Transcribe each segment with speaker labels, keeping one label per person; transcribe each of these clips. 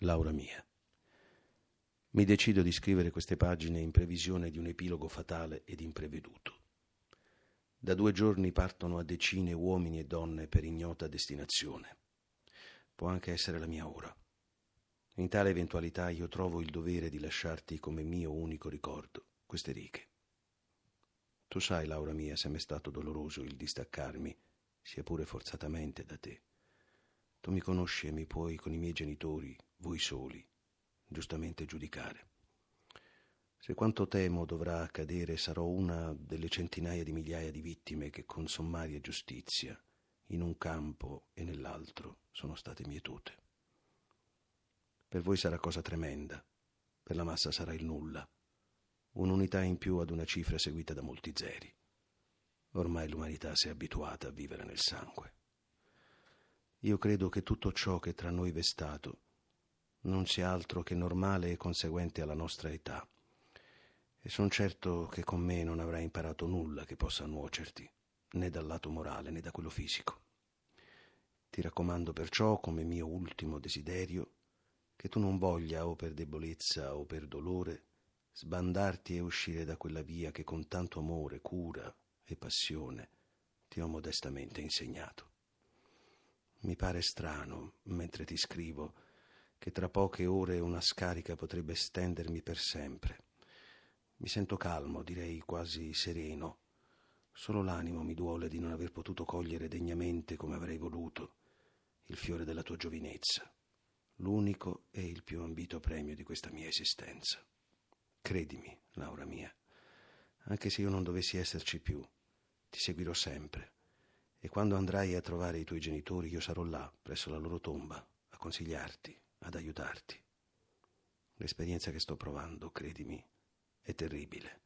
Speaker 1: Laura mia. Mi decido di scrivere queste pagine in previsione di un epilogo fatale ed impreveduto. Da due giorni partono a decine uomini e donne per ignota destinazione. Può anche essere la mia ora. In tale eventualità io trovo il dovere di lasciarti come mio unico ricordo queste righe. Tu sai, Laura mia, se m'è stato doloroso il distaccarmi, sia pure forzatamente da te. Tu mi conosci e mi puoi con i miei genitori, voi soli, giustamente giudicare. Se quanto temo dovrà accadere, sarò una delle centinaia di migliaia di vittime che con sommaria giustizia, in un campo e nell'altro, sono state mietute. Per voi sarà cosa tremenda, per la massa sarà il nulla, un'unità in più ad una cifra seguita da molti zeri. Ormai l'umanità si è abituata a vivere nel sangue. Io credo che tutto ciò che tra noi v'è stato non sia altro che normale e conseguente alla nostra età. E son certo che con me non avrai imparato nulla che possa nuocerti, né dal lato morale né da quello fisico. Ti raccomando perciò, come mio ultimo desiderio, che tu non voglia, o per debolezza o per dolore, sbandarti e uscire da quella via che con tanto amore, cura e passione ti ho modestamente insegnato. Mi pare strano, mentre ti scrivo, che tra poche ore una scarica potrebbe stendermi per sempre. Mi sento calmo, direi quasi sereno. Solo l'animo mi duole di non aver potuto cogliere degnamente come avrei voluto il fiore della tua giovinezza, l'unico e il più ambito premio di questa mia esistenza. Credimi, Laura mia, anche se io non dovessi esserci più, ti seguirò sempre e quando andrai a trovare i tuoi genitori io sarò là, presso la loro tomba, a consigliarti, ad aiutarti. L'esperienza che sto provando, credimi, è terribile.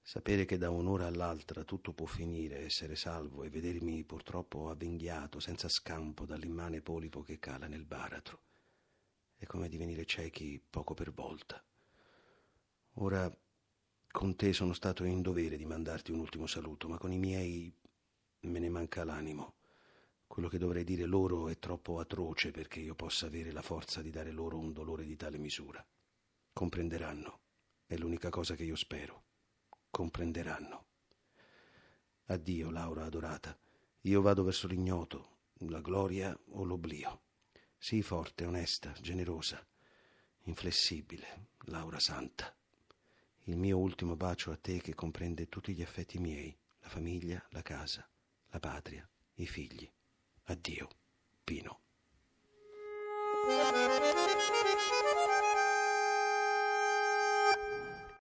Speaker 1: Sapere che da un'ora all'altra tutto può finire, essere salvo e vedermi purtroppo avvinghiato, senza scampo, dall'immane polipo che cala nel baratro, è come divenire ciechi poco per volta. Ora con te sono stato in dovere di mandarti un ultimo saluto, ma con i miei me ne manca l'animo. Quello che dovrei dire loro è troppo atroce perché io possa avere la forza di dare loro un dolore di tale misura. Comprenderanno. È l'unica cosa che io spero. Comprenderanno. Addio, Laura adorata. Io vado verso l'ignoto, la gloria o l'oblio. Sii forte, onesta, generosa, inflessibile, Laura santa. Il mio ultimo bacio a te che comprende tutti gli affetti miei, la famiglia, la casa, la patria, i figli. Addio, Pino.